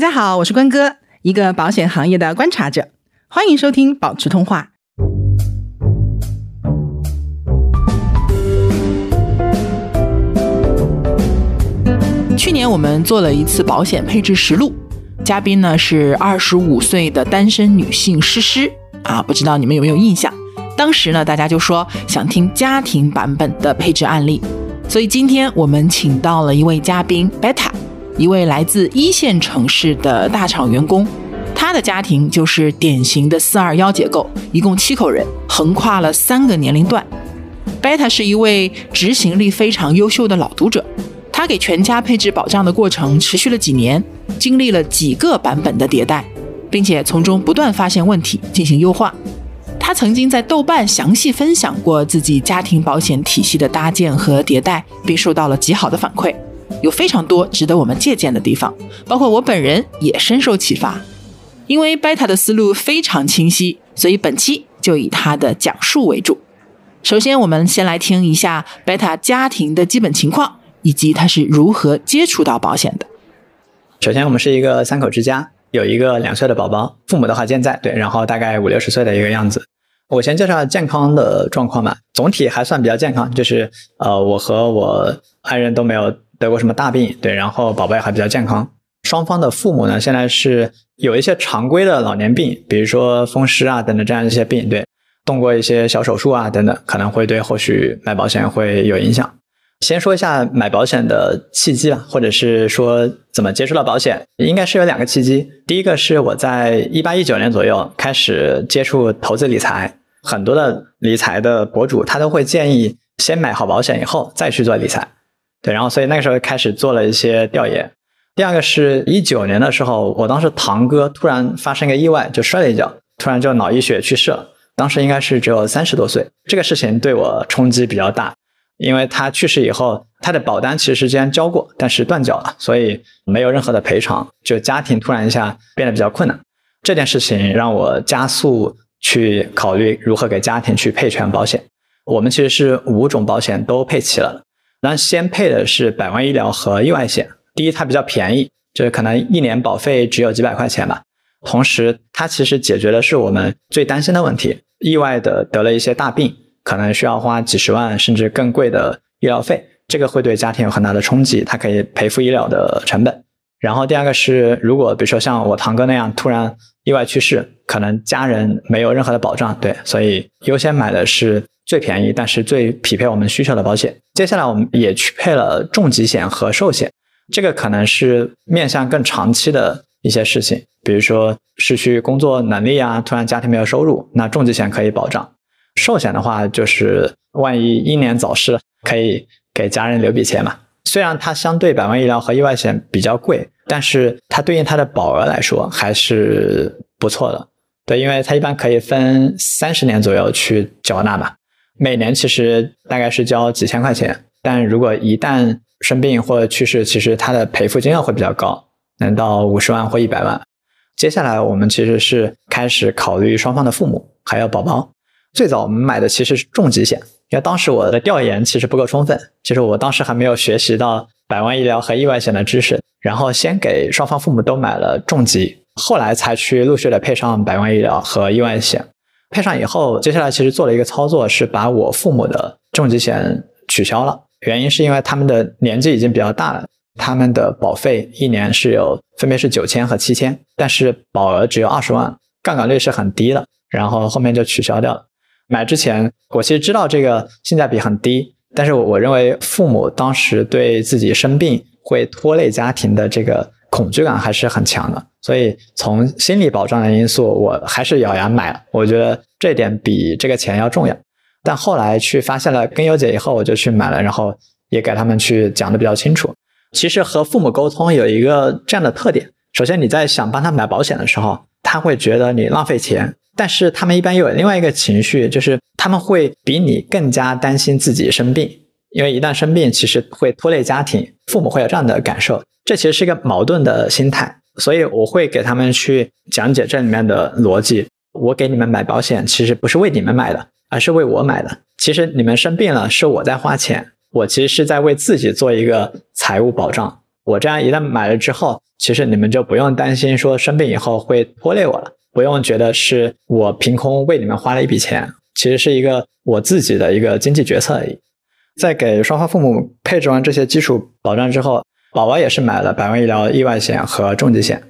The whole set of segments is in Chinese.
大家好，我是关哥，一个保险行业的观察者，欢迎收听保持通话。去年我们做了一次保险配置实录，嘉宾呢是二十五岁的单身女性诗诗啊，不知道你们有没有印象？当时呢，大家就说想听家庭版本的配置案例，所以今天我们请到了一位嘉宾 Beta，一位来自一线城市的大厂员工，他的家庭就是典型的四二幺结构，一共七口人，横跨了三个年龄段。Beta 是一位执行力非常优秀的老读者。他给全家配置保障的过程持续了几年，经历了几个版本的迭代，并且从中不断发现问题，进行优化。他曾经在豆瓣详细分享过自己家庭保险体系的搭建和迭代，并受到了极好的反馈，有非常多值得我们借鉴的地方，包括我本人也深受启发。因为 Beta 的思路非常清晰，所以本期就以他的讲述为主。首先，我们先来听一下 Beta 家庭的基本情况。以及他是如何接触到保险的？首先，我们是一个三口之家，有一个两岁的宝宝，父母的话健在，对，然后大概五六十岁的一个样子。我先介绍健康的状况吧，总体还算比较健康，就是呃，我和我爱人都没有得过什么大病，对，然后宝宝还比较健康。双方的父母呢，现在是有一些常规的老年病，比如说风湿啊等等这样一些病，对，动过一些小手术啊等等，可能会对后续买保险会有影响。先说一下买保险的契机吧，或者是说怎么接触到保险，应该是有两个契机。第一个是我在一八一九年左右开始接触投资理财，很多的理财的博主他都会建议先买好保险以后再去做理财，对，然后所以那个时候开始做了一些调研。第二个是一九年的时候，我当时堂哥突然发生一个意外，就摔了一跤，突然就脑溢血去世了，当时应该是只有三十多岁，这个事情对我冲击比较大。因为他去世以后，他的保单其实之前交过，但是断缴了，所以没有任何的赔偿，就家庭突然一下变得比较困难。这件事情让我加速去考虑如何给家庭去配全保险。我们其实是五种保险都配齐了，那先配的是百万医疗和意外险。第一，它比较便宜，就是可能一年保费只有几百块钱吧。同时，它其实解决的是我们最担心的问题，意外的得了一些大病。可能需要花几十万甚至更贵的医疗费，这个会对家庭有很大的冲击。它可以赔付医疗的成本。然后第二个是，如果比如说像我堂哥那样突然意外去世，可能家人没有任何的保障，对，所以优先买的是最便宜但是最匹配我们需求的保险。接下来我们也去配了重疾险和寿险，这个可能是面向更长期的一些事情，比如说失去工作能力啊，突然家庭没有收入，那重疾险可以保障。寿险的话，就是万一英年早逝，可以给家人留笔钱嘛。虽然它相对百万医疗和意外险比较贵，但是它对应它的保额来说还是不错的。对，因为它一般可以分三十年左右去缴纳嘛。每年其实大概是交几千块钱，但如果一旦生病或者去世，其实它的赔付金额会比较高，能到五十万或一百万。接下来我们其实是开始考虑双方的父母还有宝宝。最早我们买的其实是重疾险，因为当时我的调研其实不够充分，其实我当时还没有学习到百万医疗和意外险的知识，然后先给双方父母都买了重疾，后来才去陆续的配上百万医疗和意外险。配上以后，接下来其实做了一个操作，是把我父母的重疾险取消了，原因是因为他们的年纪已经比较大了，他们的保费一年是有分别是九千和七千，但是保额只有二十万，杠杆率是很低的，然后后面就取消掉。了。买之前，我其实知道这个性价比很低，但是我我认为父母当时对自己生病会拖累家庭的这个恐惧感还是很强的，所以从心理保障的因素，我还是咬牙买了。我觉得这点比这个钱要重要。但后来去发现了更优解以后，我就去买了，然后也给他们去讲的比较清楚。其实和父母沟通有一个这样的特点：首先你在想帮他买保险的时候，他会觉得你浪费钱。但是他们一般又有另外一个情绪，就是他们会比你更加担心自己生病，因为一旦生病，其实会拖累家庭，父母会有这样的感受，这其实是一个矛盾的心态。所以我会给他们去讲解这里面的逻辑。我给你们买保险，其实不是为你们买的，而是为我买的。其实你们生病了，是我在花钱，我其实是在为自己做一个财务保障。我这样一旦买了之后，其实你们就不用担心说生病以后会拖累我了，不用觉得是我凭空为你们花了一笔钱，其实是一个我自己的一个经济决策而已。在给双方父母配置完这些基础保障之后，宝宝也是买了百万医疗意外险和重疾险，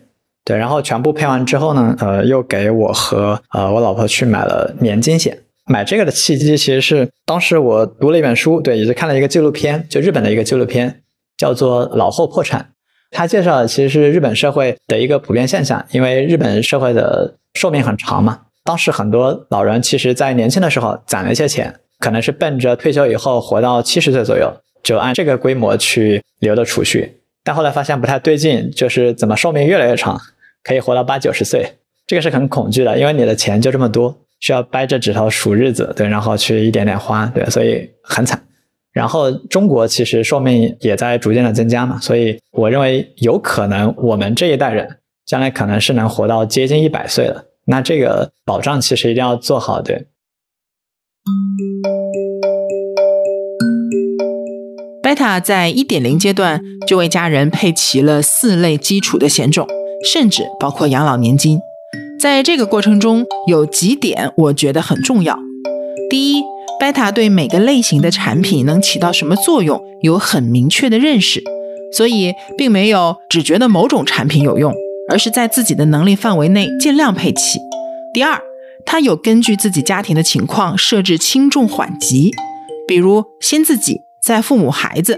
对，然后全部配完之后呢，呃，又给我和呃我老婆去买了年金险。买这个的契机其实是当时我读了一本书，对，也是看了一个纪录片，就日本的一个纪录片，叫做《老后破产》。它介绍的其实是日本社会的一个普遍现象，因为日本社会的寿命很长嘛，当时很多老人其实在年轻的时候攒了一些钱，可能是奔着退休以后活到七十岁左右，就按这个规模去留的储蓄，但后来发现不太对劲，就是怎么寿命越来越长，可以活到八九十岁，这个是很恐惧的，因为你的钱就这么多，需要掰着指头数日子，对，然后去一点点花，对，所以很惨。然后中国其实寿命也在逐渐的增加嘛，所以我认为有可能我们这一代人将来可能是能活到接近一百岁的。那这个保障其实一定要做好对。贝塔在一点零阶段就为家人配齐了四类基础的险种，甚至包括养老年金。在这个过程中，有几点我觉得很重要。第一。贝塔对每个类型的产品能起到什么作用有很明确的认识，所以并没有只觉得某种产品有用，而是在自己的能力范围内尽量配齐。第二，他有根据自己家庭的情况设置轻重缓急，比如先自己，再父母孩子，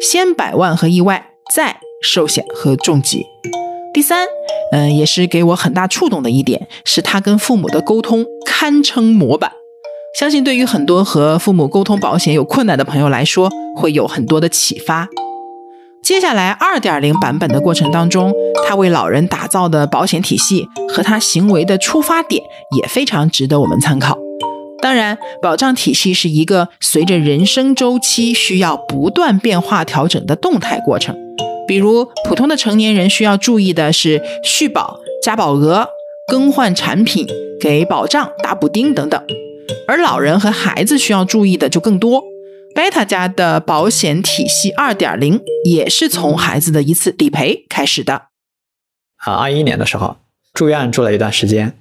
先百万和意外，再寿险和重疾。第三，嗯，也是给我很大触动的一点，是他跟父母的沟通堪称模板。相信对于很多和父母沟通保险有困难的朋友来说，会有很多的启发。接下来二点零版本的过程当中，他为老人打造的保险体系和他行为的出发点也非常值得我们参考。当然，保障体系是一个随着人生周期需要不断变化调整的动态过程。比如，普通的成年人需要注意的是续保、加保额、更换产品、给保障打补丁等等。而老人和孩子需要注意的就更多。贝塔家的保险体系二点零也是从孩子的一次理赔开始的。啊，二一年的时候住院住了一段时间，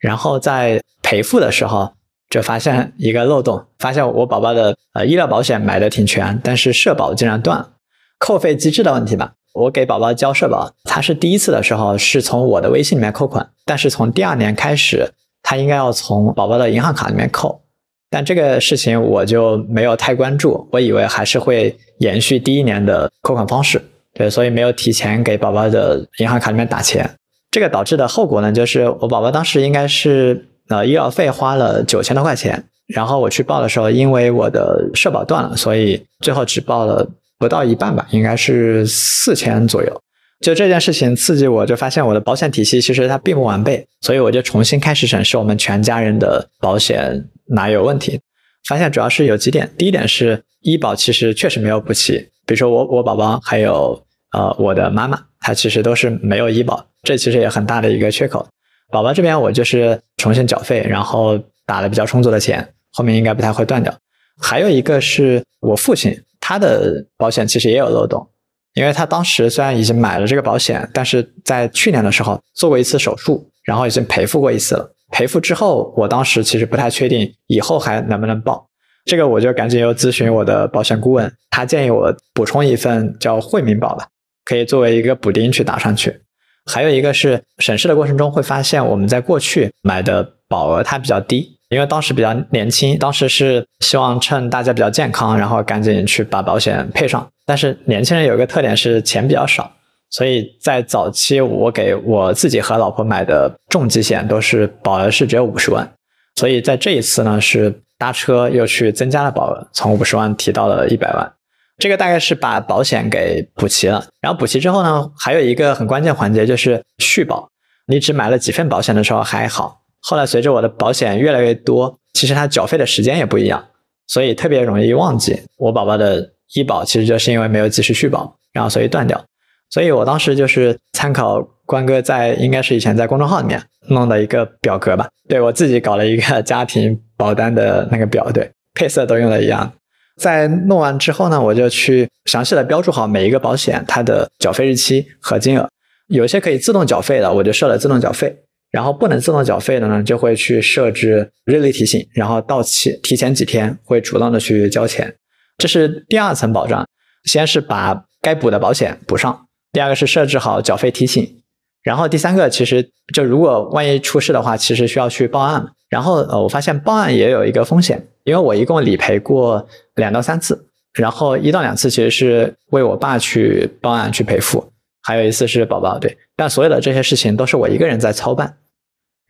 然后在赔付的时候就发现一个漏洞，发现我宝宝的呃医疗保险买的挺全，但是社保竟然断了。扣费机制的问题吧，我给宝宝交社保，他是第一次的时候是从我的微信里面扣款，但是从第二年开始。他应该要从宝宝的银行卡里面扣，但这个事情我就没有太关注，我以为还是会延续第一年的扣款方式，对，所以没有提前给宝宝的银行卡里面打钱。这个导致的后果呢，就是我宝宝当时应该是呃医疗费花了九千多块钱，然后我去报的时候，因为我的社保断了，所以最后只报了不到一半吧，应该是四千左右。就这件事情刺激我，就发现我的保险体系其实它并不完备，所以我就重新开始审视我们全家人的保险哪有问题。发现主要是有几点，第一点是医保其实确实没有补齐，比如说我我宝宝还有呃我的妈妈，她其实都是没有医保，这其实也很大的一个缺口。宝宝这边我就是重新缴费，然后打了比较充足的钱，后面应该不太会断掉。还有一个是我父亲，他的保险其实也有漏洞。因为他当时虽然已经买了这个保险，但是在去年的时候做过一次手术，然后已经赔付过一次了。赔付之后，我当时其实不太确定以后还能不能报，这个我就赶紧又咨询我的保险顾问，他建议我补充一份叫惠民保吧，可以作为一个补丁去打上去。还有一个是审视的过程中会发现，我们在过去买的保额它比较低。因为当时比较年轻，当时是希望趁大家比较健康，然后赶紧去把保险配上。但是年轻人有一个特点是钱比较少，所以在早期我给我自己和老婆买的重疾险都是保额是只有五十万，所以在这一次呢是搭车又去增加了保额，从五十万提到了一百万。这个大概是把保险给补齐了。然后补齐之后呢，还有一个很关键环节就是续保。你只买了几份保险的时候还好。后来随着我的保险越来越多，其实它缴费的时间也不一样，所以特别容易忘记。我宝宝的医保其实就是因为没有及时续保，然后所以断掉。所以我当时就是参考关哥在应该是以前在公众号里面弄的一个表格吧，对我自己搞了一个家庭保单的那个表，对配色都用的一样。在弄完之后呢，我就去详细的标注好每一个保险它的缴费日期和金额。有些可以自动缴费的，我就设了自动缴费。然后不能自动缴费的呢，就会去设置日历提醒，然后到期提前几天会主动的去交钱。这是第二层保障，先是把该补的保险补上，第二个是设置好缴费提醒，然后第三个其实就如果万一出事的话，其实需要去报案。然后呃，我发现报案也有一个风险，因为我一共理赔过两到三次，然后一到两次其实是为我爸去报案去赔付，还有一次是宝宝对，但所有的这些事情都是我一个人在操办。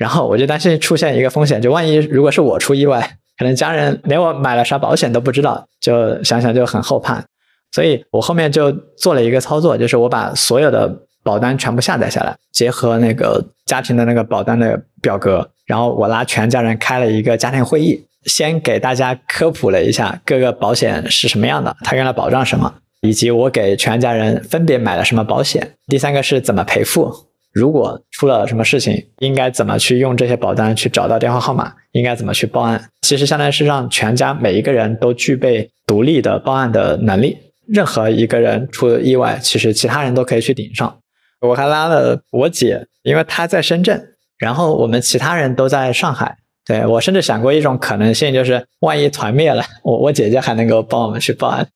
然后我就担心出现一个风险，就万一如果是我出意外，可能家人连我买了啥保险都不知道，就想想就很后怕。所以我后面就做了一个操作，就是我把所有的保单全部下载下来，结合那个家庭的那个保单的表格，然后我拉全家人开了一个家庭会议，先给大家科普了一下各个保险是什么样的，它用来保障什么，以及我给全家人分别买了什么保险。第三个是怎么赔付。如果出了什么事情，应该怎么去用这些保单去找到电话号码？应该怎么去报案？其实相当于是让全家每一个人都具备独立的报案的能力。任何一个人出了意外，其实其他人都可以去顶上。我还拉了我姐，因为她在深圳，然后我们其他人都在上海。对我甚至想过一种可能性，就是万一团灭了，我我姐姐还能够帮我们去报案。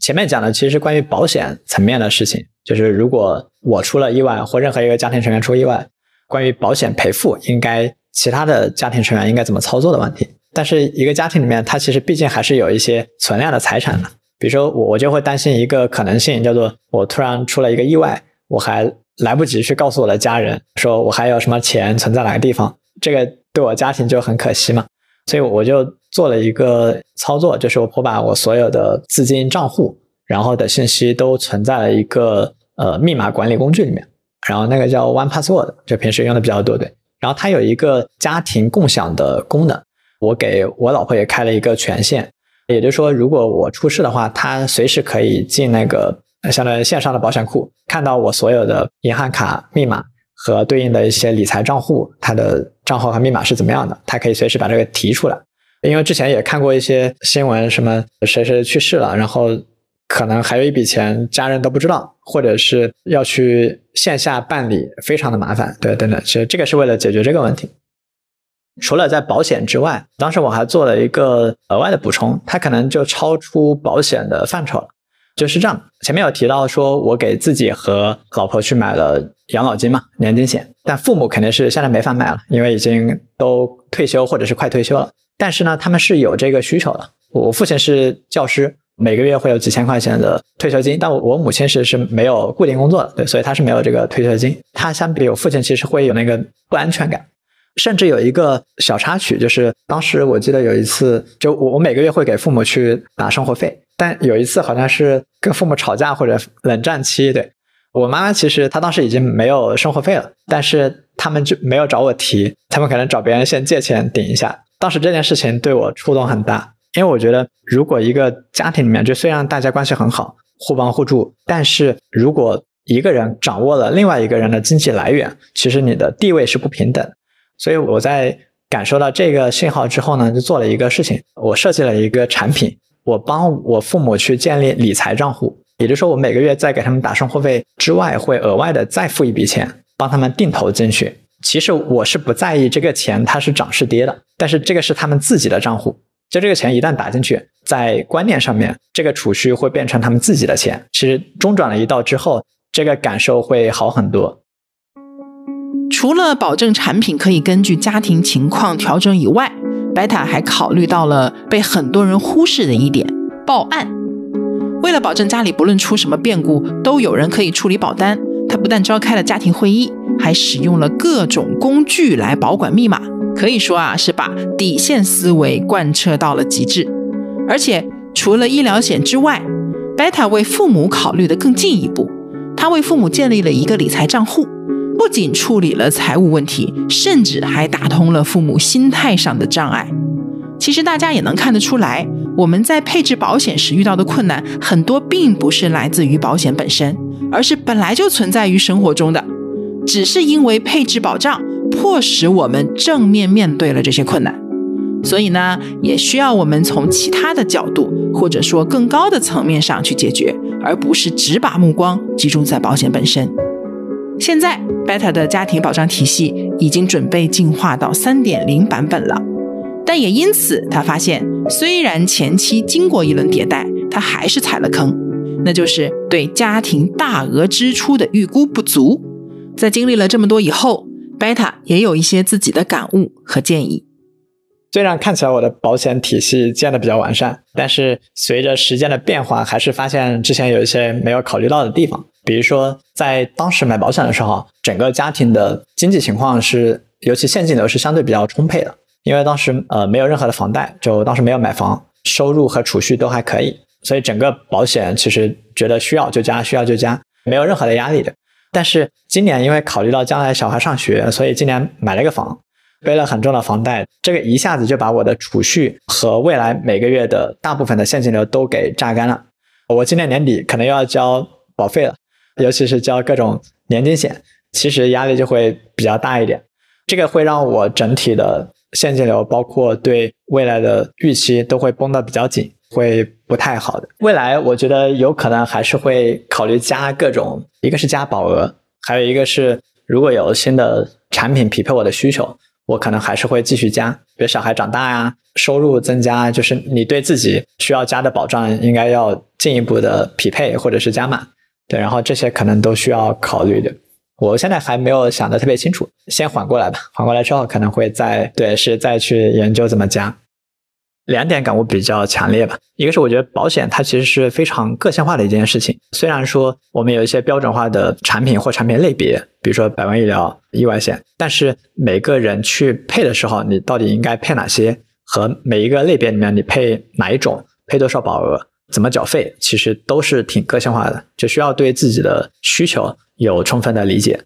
前面讲的其实关于保险层面的事情，就是如果我出了意外或任何一个家庭成员出意外，关于保险赔付应该其他的家庭成员应该怎么操作的问题。但是一个家庭里面，它其实毕竟还是有一些存量的财产的，比如说我我就会担心一个可能性，叫做我突然出了一个意外，我还来不及去告诉我的家人，说我还有什么钱存在哪个地方，这个对我家庭就很可惜嘛。所以我就做了一个操作，就是我把我所有的资金账户，然后的信息都存在了一个呃密码管理工具里面，然后那个叫 One Password，就平时用的比较多，对。然后它有一个家庭共享的功能，我给我老婆也开了一个权限，也就是说，如果我出事的话，她随时可以进那个相当于线上的保险库，看到我所有的银行卡密码。和对应的一些理财账户，它的账号和密码是怎么样的？它可以随时把这个提出来。因为之前也看过一些新闻，什么谁谁去世了，然后可能还有一笔钱家人都不知道，或者是要去线下办理，非常的麻烦。对，等等，其实这个是为了解决这个问题。除了在保险之外，当时我还做了一个额外的补充，它可能就超出保险的范畴了。就是这样，前面有提到说，我给自己和老婆去买了养老金嘛，年金险。但父母肯定是现在没法买了，因为已经都退休或者是快退休了。但是呢，他们是有这个需求的。我父亲是教师，每个月会有几千块钱的退休金，但我母亲是是没有固定工作的，对，所以他是没有这个退休金。他相比我父亲，其实会有那个不安全感。甚至有一个小插曲，就是当时我记得有一次，就我我每个月会给父母去打生活费，但有一次好像是跟父母吵架或者冷战期，对我妈妈其实她当时已经没有生活费了，但是他们就没有找我提，他们可能找别人先借钱顶一下。当时这件事情对我触动很大，因为我觉得如果一个家庭里面就虽然大家关系很好，互帮互助，但是如果一个人掌握了另外一个人的经济来源，其实你的地位是不平等。所以我在感受到这个信号之后呢，就做了一个事情，我设计了一个产品，我帮我父母去建立理财账户，也就是说，我每个月在给他们打生活费之外，会额外的再付一笔钱，帮他们定投进去。其实我是不在意这个钱它是涨是跌的，但是这个是他们自己的账户，就这个钱一旦打进去，在观念上面，这个储蓄会变成他们自己的钱。其实中转了一道之后，这个感受会好很多。除了保证产品可以根据家庭情况调整以外，贝塔还考虑到了被很多人忽视的一点——报案。为了保证家里不论出什么变故都有人可以处理保单，他不但召开了家庭会议，还使用了各种工具来保管密码。可以说啊，是把底线思维贯彻到了极致。而且，除了医疗险之外，贝塔为父母考虑的更进一步，他为父母建立了一个理财账户。不仅处理了财务问题，甚至还打通了父母心态上的障碍。其实大家也能看得出来，我们在配置保险时遇到的困难，很多并不是来自于保险本身，而是本来就存在于生活中的，只是因为配置保障，迫使我们正面面对了这些困难。所以呢，也需要我们从其他的角度，或者说更高的层面上去解决，而不是只把目光集中在保险本身。现在，Beta 的家庭保障体系已经准备进化到三点零版本了，但也因此，他发现虽然前期经过一轮迭代，他还是踩了坑，那就是对家庭大额支出的预估不足。在经历了这么多以后，Beta 也有一些自己的感悟和建议。虽然看起来我的保险体系建的比较完善，但是随着时间的变化，还是发现之前有一些没有考虑到的地方。比如说，在当时买保险的时候，整个家庭的经济情况是，尤其现金流是相对比较充沛的，因为当时呃没有任何的房贷，就当时没有买房，收入和储蓄都还可以，所以整个保险其实觉得需要就加，需要就加，没有任何的压力的。但是今年因为考虑到将来小孩上学，所以今年买了个房，背了很重的房贷，这个一下子就把我的储蓄和未来每个月的大部分的现金流都给榨干了。我今年年底可能又要交保费了。尤其是交各种年金险，其实压力就会比较大一点。这个会让我整体的现金流，包括对未来的预期，都会绷得比较紧，会不太好的。未来我觉得有可能还是会考虑加各种，一个是加保额，还有一个是如果有新的产品匹配我的需求，我可能还是会继续加。比如小孩长大呀，收入增加，就是你对自己需要加的保障，应该要进一步的匹配或者是加满。对，然后这些可能都需要考虑的，我现在还没有想的特别清楚，先缓过来吧。缓过来之后，可能会再对，是再去研究怎么加。两点感悟比较强烈吧，一个是我觉得保险它其实是非常个性化的一件事情。虽然说我们有一些标准化的产品或产品类别，比如说百万医疗、意外险，但是每个人去配的时候，你到底应该配哪些？和每一个类别里面你配哪一种，配多少保额？怎么缴费，其实都是挺个性化的，就需要对自己的需求有充分的理解。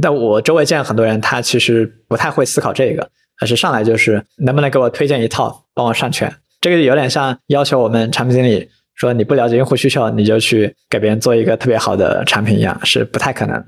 但我周围见很多人，他其实不太会思考这个，而是上来就是能不能给我推荐一套，帮我上全。这个有点像要求我们产品经理说你不了解用户需求，你就去给别人做一个特别好的产品一样，是不太可能。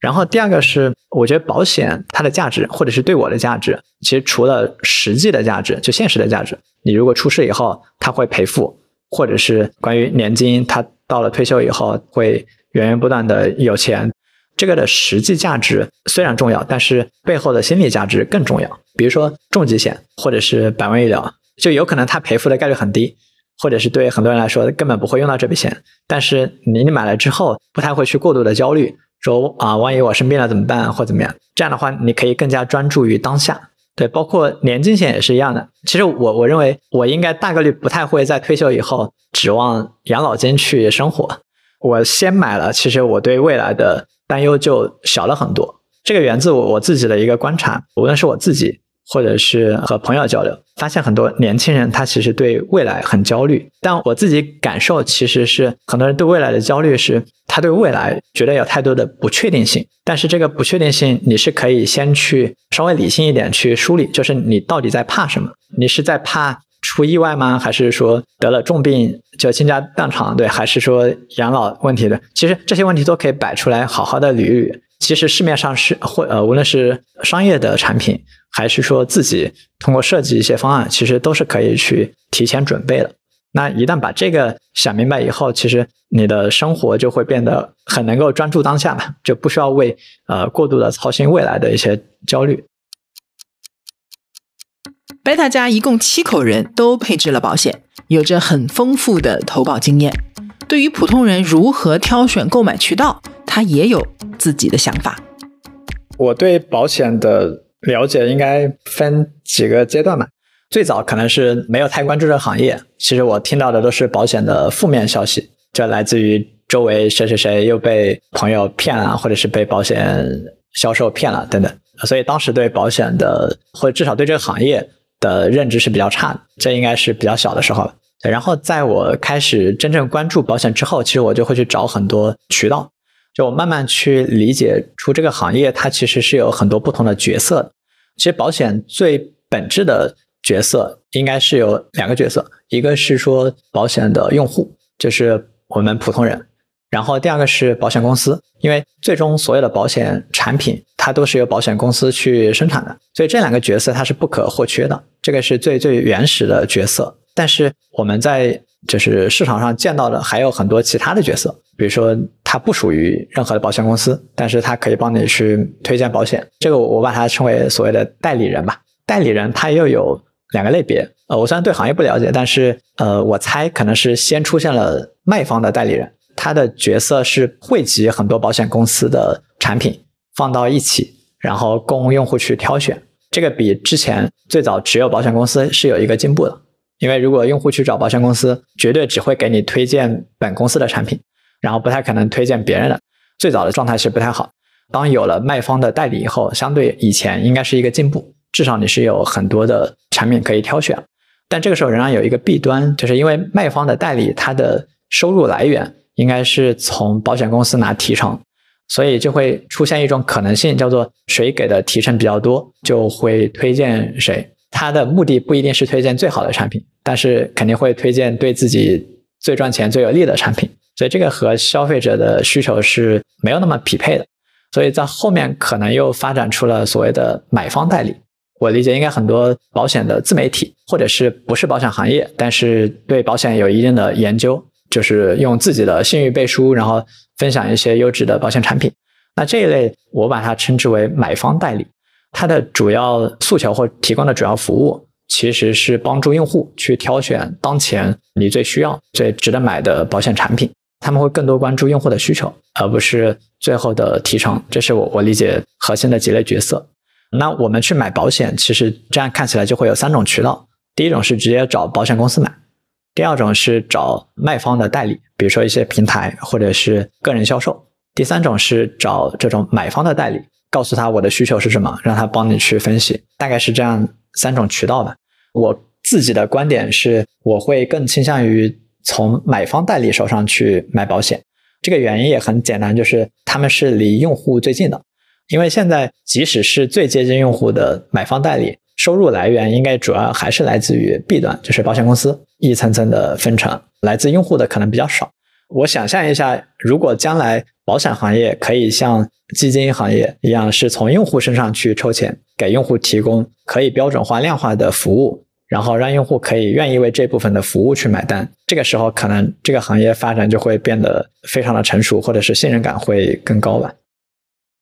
然后第二个是，我觉得保险它的价值，或者是对我的价值，其实除了实际的价值，就现实的价值，你如果出事以后，他会赔付。或者是关于年金，他到了退休以后会源源不断的有钱，这个的实际价值虽然重要，但是背后的心理价值更重要。比如说重疾险或者是百万医疗，就有可能他赔付的概率很低，或者是对很多人来说根本不会用到这笔钱。但是你你买了之后，不太会去过度的焦虑，说啊，万一我生病了怎么办或怎么样？这样的话，你可以更加专注于当下。对，包括年金险也是一样的。其实我我认为我应该大概率不太会在退休以后指望养老金去生活。我先买了，其实我对未来的担忧就小了很多。这个源自我我自己的一个观察，无论是我自己。或者是和朋友交流，发现很多年轻人他其实对未来很焦虑。但我自己感受其实是很多人对未来的焦虑是，他对未来觉得有太多的不确定性。但是这个不确定性，你是可以先去稍微理性一点去梳理，就是你到底在怕什么？你是在怕出意外吗？还是说得了重病就倾家荡产？对，还是说养老问题的？其实这些问题都可以摆出来，好好的捋一捋。其实市面上是或呃，无论是商业的产品，还是说自己通过设计一些方案，其实都是可以去提前准备的。那一旦把这个想明白以后，其实你的生活就会变得很能够专注当下嘛，就不需要为呃过度的操心未来的一些焦虑。贝塔家一共七口人都配置了保险，有着很丰富的投保经验。对于普通人如何挑选购买渠道，他也有自己的想法。我对保险的了解应该分几个阶段吧。最早可能是没有太关注这个行业，其实我听到的都是保险的负面消息，就来自于周围谁谁谁又被朋友骗了，或者是被保险销售骗了等等。所以当时对保险的，或者至少对这个行业的认知是比较差的。这应该是比较小的时候了。然后在我开始真正关注保险之后，其实我就会去找很多渠道，就我慢慢去理解出这个行业它其实是有很多不同的角色。其实保险最本质的角色应该是有两个角色，一个是说保险的用户，就是我们普通人；然后第二个是保险公司，因为最终所有的保险产品它都是由保险公司去生产的，所以这两个角色它是不可或缺的。这个是最最原始的角色。但是我们在就是市场上见到的还有很多其他的角色，比如说它不属于任何的保险公司，但是它可以帮你去推荐保险。这个我把它称为所谓的代理人吧。代理人他又有两个类别，呃，我虽然对行业不了解，但是呃，我猜可能是先出现了卖方的代理人，他的角色是汇集很多保险公司的产品放到一起，然后供用户去挑选。这个比之前最早只有保险公司是有一个进步的。因为如果用户去找保险公司，绝对只会给你推荐本公司的产品，然后不太可能推荐别人的。最早的状态是不太好。当有了卖方的代理以后，相对以前应该是一个进步，至少你是有很多的产品可以挑选。但这个时候仍然有一个弊端，就是因为卖方的代理，它的收入来源应该是从保险公司拿提成，所以就会出现一种可能性，叫做谁给的提成比较多，就会推荐谁。他的目的不一定是推荐最好的产品，但是肯定会推荐对自己最赚钱、最有利的产品。所以这个和消费者的需求是没有那么匹配的。所以在后面可能又发展出了所谓的买方代理。我理解应该很多保险的自媒体，或者是不是保险行业，但是对保险有一定的研究，就是用自己的信誉背书，然后分享一些优质的保险产品。那这一类我把它称之为买方代理。它的主要诉求或提供的主要服务，其实是帮助用户去挑选当前你最需要、最值得买的保险产品。他们会更多关注用户的需求，而不是最后的提成。这是我我理解核心的几类角色。那我们去买保险，其实这样看起来就会有三种渠道：第一种是直接找保险公司买；第二种是找卖方的代理，比如说一些平台或者是个人销售；第三种是找这种买方的代理。告诉他我的需求是什么，让他帮你去分析，大概是这样三种渠道吧。我自己的观点是，我会更倾向于从买方代理手上去买保险。这个原因也很简单，就是他们是离用户最近的。因为现在即使是最接近用户的买方代理，收入来源应该主要还是来自于 B 端，就是保险公司一层层的分成，来自用户的可能比较少。我想象一下，如果将来保险行业可以像基金行业一样，是从用户身上去抽钱，给用户提供可以标准化、量化的服务，然后让用户可以愿意为这部分的服务去买单。这个时候，可能这个行业发展就会变得非常的成熟，或者是信任感会更高吧。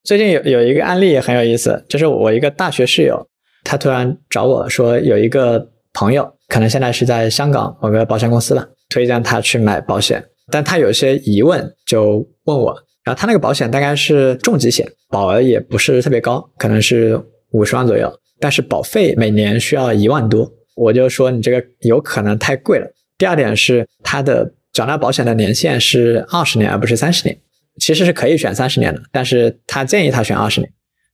最近有有一个案例也很有意思，就是我一个大学室友，他突然找我说，有一个朋友可能现在是在香港某个保险公司了，推荐他去买保险，但他有些疑问，就问我。然后他那个保险大概是重疾险，保额也不是特别高，可能是五十万左右，但是保费每年需要一万多。我就说你这个有可能太贵了。第二点是他的缴纳保险的年限是二十年而不是三十年，其实是可以选三十年的，但是他建议他选二十年。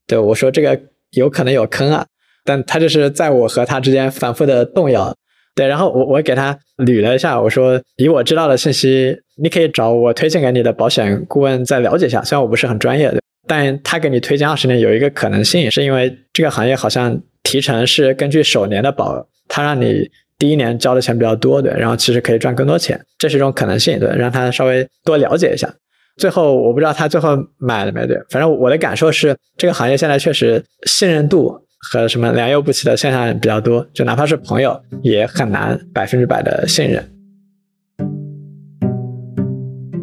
对我说这个有可能有坑啊，但他就是在我和他之间反复的动摇。对，然后我我给他捋了一下，我说以我知道的信息，你可以找我推荐给你的保险顾问再了解一下。虽然我不是很专业的，但他给你推荐二十年有一个可能性，是因为这个行业好像提成是根据首年的保，他让你第一年交的钱比较多，对，然后其实可以赚更多钱，这是一种可能性，对，让他稍微多了解一下。最后我不知道他最后买了没，对，反正我的感受是这个行业现在确实信任度。和什么良莠不齐的现象比较多，就哪怕是朋友，也很难百分之百的信任。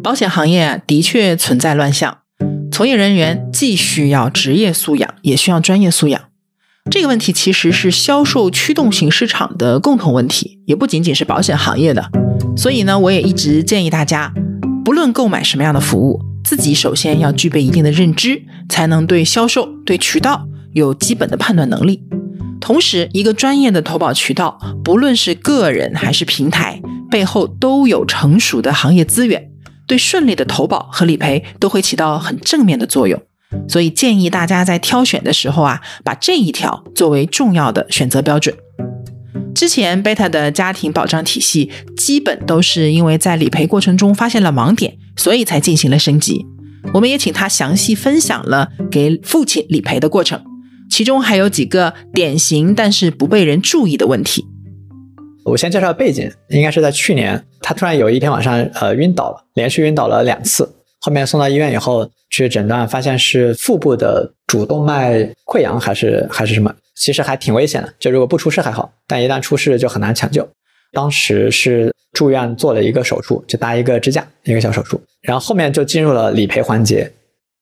保险行业的确存在乱象，从业人员既需要职业素养，也需要专业素养。这个问题其实是销售驱动型市场的共同问题，也不仅仅是保险行业的。所以呢，我也一直建议大家，不论购买什么样的服务，自己首先要具备一定的认知，才能对销售、对渠道。有基本的判断能力，同时，一个专业的投保渠道，不论是个人还是平台，背后都有成熟的行业资源，对顺利的投保和理赔都会起到很正面的作用。所以，建议大家在挑选的时候啊，把这一条作为重要的选择标准。之前贝塔的家庭保障体系，基本都是因为在理赔过程中发现了盲点，所以才进行了升级。我们也请他详细分享了给父亲理赔的过程。其中还有几个典型但是不被人注意的问题。我先介绍背景，应该是在去年，他突然有一天晚上呃晕倒了，连续晕倒了两次，后面送到医院以后去诊断，发现是腹部的主动脉溃疡还是 还是什么，其实还挺危险的。就如果不出事还好，但一旦出事就很难抢救。当时是住院做了一个手术，就搭一个支架，一个小手术，然后后面就进入了理赔环节。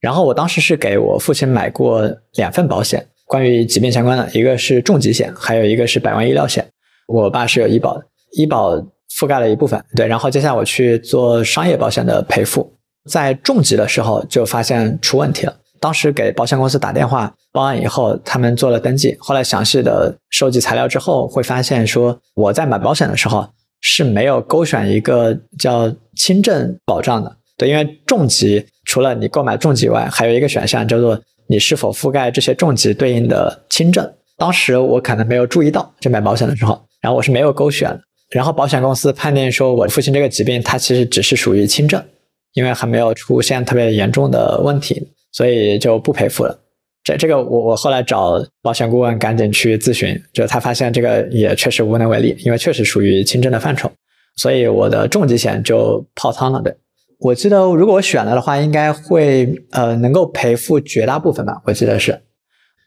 然后我当时是给我父亲买过两份保险，关于疾病相关的，一个是重疾险，还有一个是百万医疗险。我爸是有医保的，医保覆盖了一部分，对。然后接下来我去做商业保险的赔付，在重疾的时候就发现出问题了。当时给保险公司打电话报案以后，他们做了登记，后来详细的收集材料之后，会发现说我在买保险的时候是没有勾选一个叫轻症保障的。对，因为重疾除了你购买重疾外，还有一个选项叫做你是否覆盖这些重疾对应的轻症。当时我可能没有注意到，就买保险的时候，然后我是没有勾选。然后保险公司判定说我父亲这个疾病，它其实只是属于轻症，因为还没有出现特别严重的问题，所以就不赔付了。这这个我我后来找保险顾问赶紧去咨询，就他发现这个也确实无能为力，因为确实属于轻症的范畴，所以我的重疾险就泡汤了。对。我记得如果我选了的话，应该会呃能够赔付绝大部分吧，我记得是。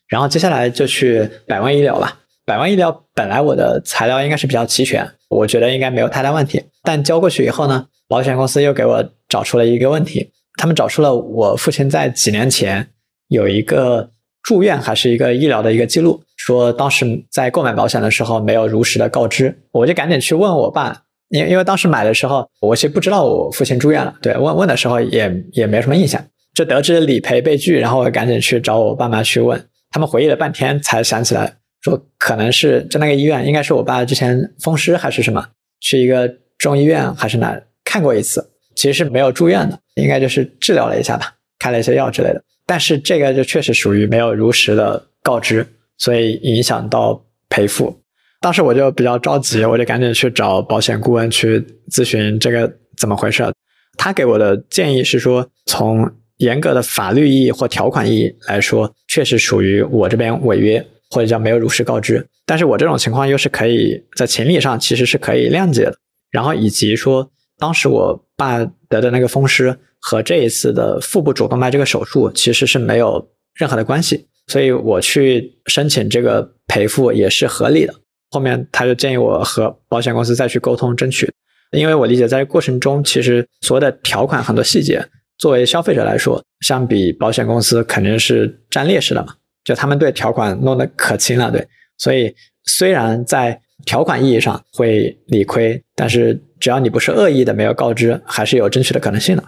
然后接下来就去百万医疗吧。百万医疗本来我的材料应该是比较齐全，我觉得应该没有太大问题。但交过去以后呢，保险公司又给我找出了一个问题，他们找出了我父亲在几年前有一个住院还是一个医疗的一个记录，说当时在购买保险的时候没有如实的告知。我就赶紧去问我爸。因因为当时买的时候，我其实不知道我父亲住院了。对，问问的时候也也没什么印象，就得知理赔被拒，然后我赶紧去找我爸妈去问，他们回忆了半天才想起来，说可能是就那个医院，应该是我爸之前风湿还是什么，去一个中医院还是哪看过一次，其实是没有住院的，应该就是治疗了一下吧，开了一些药之类的。但是这个就确实属于没有如实的告知，所以影响到赔付。当时我就比较着急，我就赶紧去找保险顾问去咨询这个怎么回事。他给我的建议是说，从严格的法律意义或条款意义来说，确实属于我这边违约或者叫没有如实告知。但是我这种情况又是可以在情理上其实是可以谅解的。然后以及说，当时我爸得的那个风湿和这一次的腹部主动脉这个手术其实是没有任何的关系，所以我去申请这个赔付也是合理的。后面他就建议我和保险公司再去沟通争取，因为我理解在过程中，其实所有的条款很多细节，作为消费者来说，相比保险公司肯定是占劣势的嘛。就他们对条款弄得可清了，对，所以虽然在条款意义上会理亏，但是只要你不是恶意的没有告知，还是有争取的可能性的。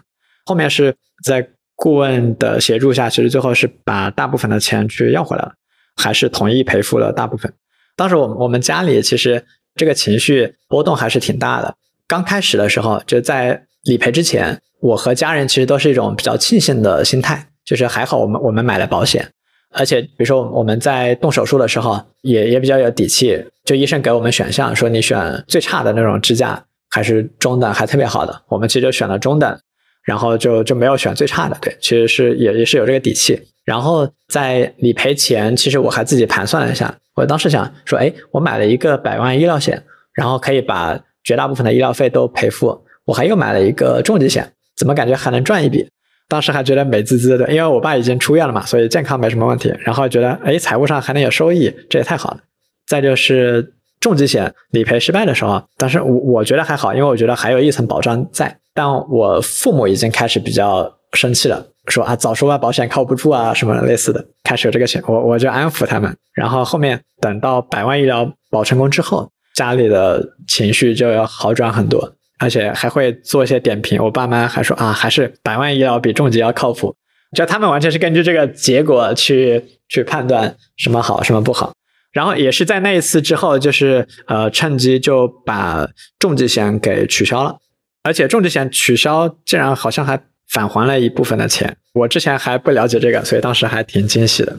后面是在顾问的协助下，其实最后是把大部分的钱去要回来了，还是同意赔付了大部分。当时我我们家里其实这个情绪波动还是挺大的。刚开始的时候，就在理赔之前，我和家人其实都是一种比较庆幸的心态，就是还好我们我们买了保险，而且比如说我们在动手术的时候也也比较有底气，就医生给我们选项说你选最差的那种支架还是中等还特别好的，我们其实就选了中等，然后就就没有选最差的，对，其实是也也是有这个底气。然后在理赔前，其实我还自己盘算了一下。我当时想说，哎，我买了一个百万医疗险，然后可以把绝大部分的医疗费都赔付。我还又买了一个重疾险，怎么感觉还能赚一笔？当时还觉得美滋滋的，因为我爸已经出院了嘛，所以健康没什么问题。然后觉得，哎，财务上还能有收益，这也太好了。再就是重疾险理赔失败的时候，当时我我觉得还好，因为我觉得还有一层保障在。但我父母已经开始比较生气了。说啊，早说啊，保险靠不住啊，什么类似的，开始有这个钱，我我就安抚他们。然后后面等到百万医疗保成功之后，家里的情绪就要好转很多，而且还会做一些点评。我爸妈还说啊，还是百万医疗比重疾要靠谱。就他们完全是根据这个结果去去判断什么好，什么不好。然后也是在那一次之后，就是呃，趁机就把重疾险给取消了，而且重疾险取消竟然好像还。返还了一部分的钱，我之前还不了解这个，所以当时还挺惊喜的。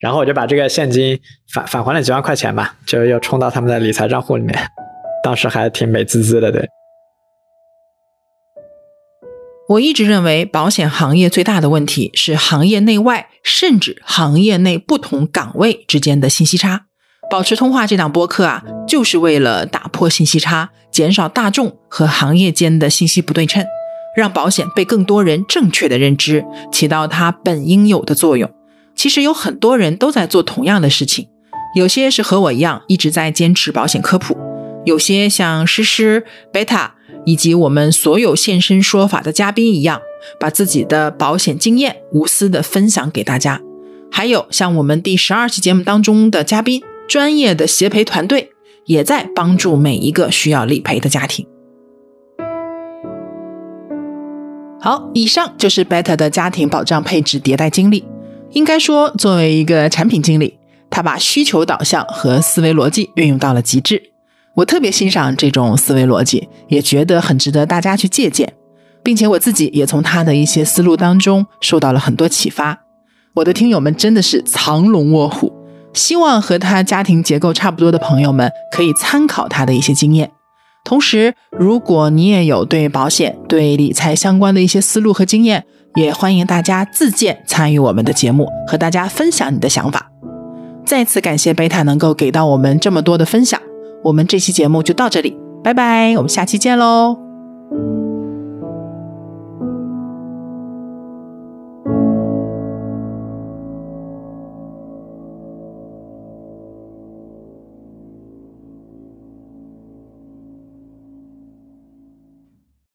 然后我就把这个现金返返还了几万块钱吧，就又充到他们的理财账户里面。当时还挺美滋滋的，对。我一直认为，保险行业最大的问题是行业内外，甚至行业内不同岗位之间的信息差。保持通话这档播客啊，就是为了打破信息差，减少大众和行业间的信息不对称。让保险被更多人正确的认知，起到它本应有的作用。其实有很多人都在做同样的事情，有些是和我一样一直在坚持保险科普，有些像诗诗、贝塔以及我们所有现身说法的嘉宾一样，把自己的保险经验无私的分享给大家；还有像我们第十二期节目当中的嘉宾，专业的协赔团队也在帮助每一个需要理赔的家庭。好，以上就是 Beta 的家庭保障配置迭代经历。应该说，作为一个产品经理，他把需求导向和思维逻辑运用到了极致。我特别欣赏这种思维逻辑，也觉得很值得大家去借鉴，并且我自己也从他的一些思路当中受到了很多启发。我的听友们真的是藏龙卧虎，希望和他家庭结构差不多的朋友们可以参考他的一些经验。同时，如果你也有对保险、对理财相关的一些思路和经验，也欢迎大家自荐参与我们的节目，和大家分享你的想法。再次感谢贝塔能够给到我们这么多的分享，我们这期节目就到这里，拜拜，我们下期见喽。